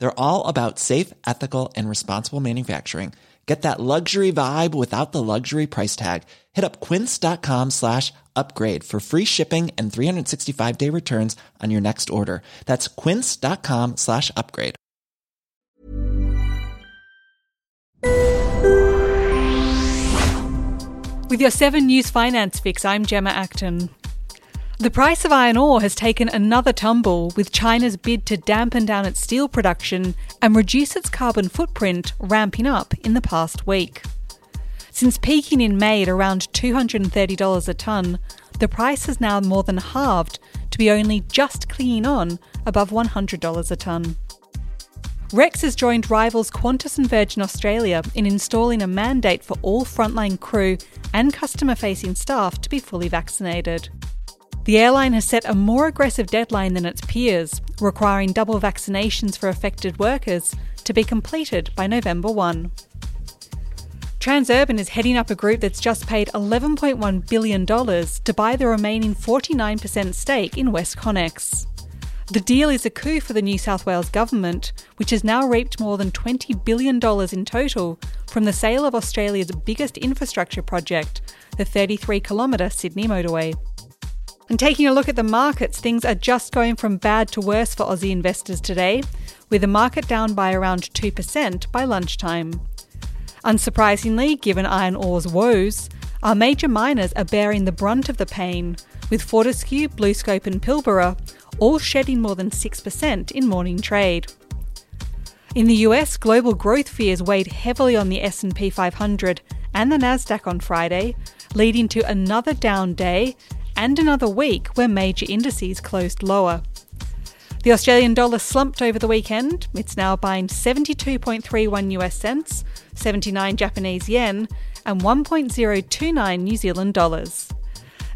They're all about safe, ethical, and responsible manufacturing. Get that luxury vibe without the luxury price tag. Hit up quince.com slash upgrade for free shipping and 365 day returns on your next order. That's quince.com slash upgrade. With your 7 News Finance Fix, I'm Gemma Acton. The price of iron ore has taken another tumble with China's bid to dampen down its steel production and reduce its carbon footprint ramping up in the past week. Since peaking in May at around $230 a tonne, the price has now more than halved to be only just clinging on above $100 a tonne. Rex has joined rivals Qantas and Virgin Australia in installing a mandate for all frontline crew and customer facing staff to be fully vaccinated. The airline has set a more aggressive deadline than its peers, requiring double vaccinations for affected workers to be completed by November 1. Transurban is heading up a group that's just paid $11.1 billion to buy the remaining 49% stake in WestConnex. The deal is a coup for the New South Wales government, which has now reaped more than $20 billion in total from the sale of Australia's biggest infrastructure project, the 33 kilometre Sydney motorway. And taking a look at the markets, things are just going from bad to worse for Aussie investors today, with the market down by around 2% by lunchtime. Unsurprisingly, given iron ore's woes, our major miners are bearing the brunt of the pain, with Fortescue, BlueScope, and Pilbara all shedding more than 6% in morning trade. In the US, global growth fears weighed heavily on the S&P 500 and the Nasdaq on Friday, leading to another down day and another week where major indices closed lower. The Australian dollar slumped over the weekend. It's now buying 72.31 US cents, 79 Japanese yen, and 1.029 New Zealand dollars.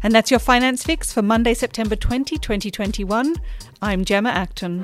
And that's your finance fix for Monday, September 20, 2021. I'm Gemma Acton.